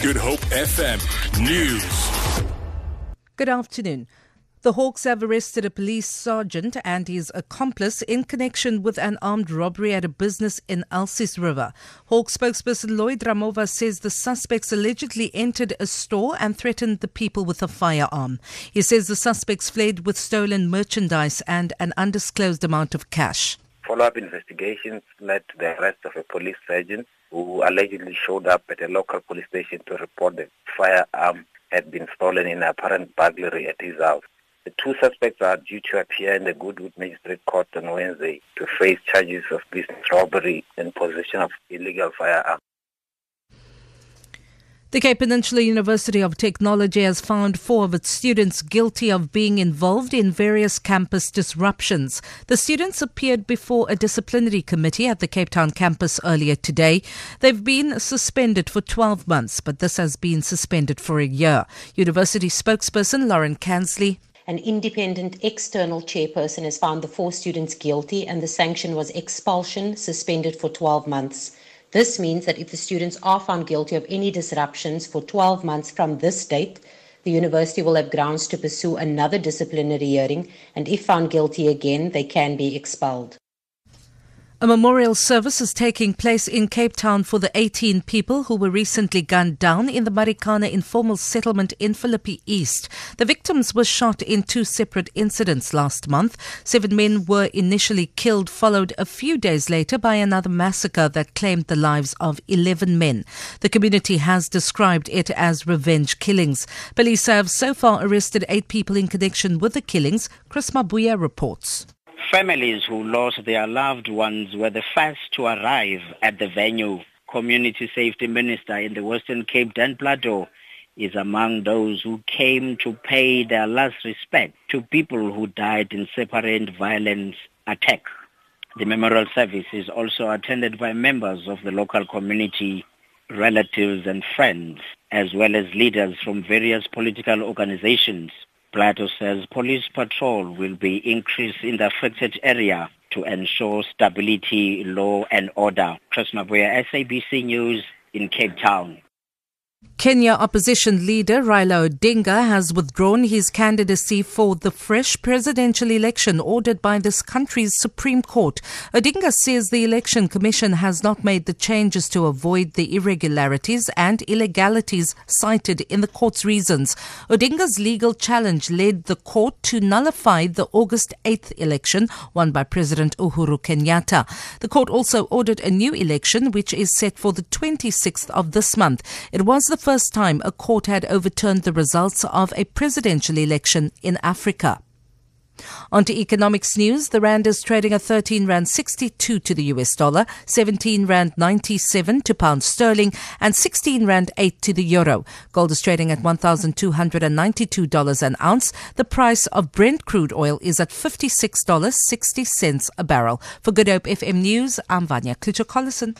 Good Hope FM News. Good afternoon. The Hawks have arrested a police sergeant and his accomplice in connection with an armed robbery at a business in Elsies River. Hawks spokesperson Lloyd Ramovha says the suspects allegedly entered a store and threatened the people with a firearm. He says the suspects fled with stolen merchandise and an undisclosed amount of cash. Follow-up investigations led to the arrest of a police sergeant who allegedly showed up at a local police station to report that a firearm had been stolen in an apparent burglary at his house. The two suspects are due to appear in the Goodwood Magistrate Court on Wednesday to face charges of business robbery and possession of illegal firearms. The Cape Peninsula University of Technology has found four of its students guilty of being involved in various campus disruptions. The students appeared before a disciplinary committee at the Cape Town campus earlier today. They've been suspended for 12 months, but this has been suspended for a year. University spokesperson Lauren Kansley an independent external chairperson has found the four students guilty and the sanction was expulsion suspended for 12 months. This means that if the students are found guilty of any disruptions for 12 months from this date, the university will have grounds to pursue another disciplinary hearing, and if found guilty again, they can be expelled. A memorial service is taking place in Cape Town for the 18 people who were recently gunned down in the Marikana informal settlement in Philippi East. The victims were shot in two separate incidents last month. Seven men were initially killed, followed a few days later by another massacre that claimed the lives of 11 men. The community has described it as revenge killings. Police have so far arrested eight people in connection with the killings. Chris Mabuya reports. Families who lost their loved ones were the first to arrive at the venue. Community Safety Minister in the Western Cape, Dan Plato, is among those who came to pay their last respect to people who died in separate violent attack. The memorial service is also attended by members of the local community, relatives and friends, as well as leaders from various political organizations. Plato says police patrol will be increased in the affected area to ensure stability, law and order. Chris Mabuya, SABC News in Cape Town. Kenya opposition leader Raila Odinga has withdrawn his candidacy for the fresh presidential election ordered by this country's Supreme Court. Odinga says the Election Commission has not made the changes to avoid the irregularities and illegalities cited in the court's reasons. Odinga's legal challenge led the court to nullify the August 8th election won by President Uhuru Kenyatta. The court also ordered a new election which is set for the 26th of this month. It was the first time a court had overturned the results of a presidential election in Africa. On to economics news. The rand is trading at 13 rand 62 to the US dollar, 17 rand 97 to pound sterling, and 16 rand 8 to the euro. Gold is trading at $1,292 an ounce. The price of Brent crude oil is at $56.60 a barrel. For Good Hope FM News, I'm Vanya Klitschko-Collison.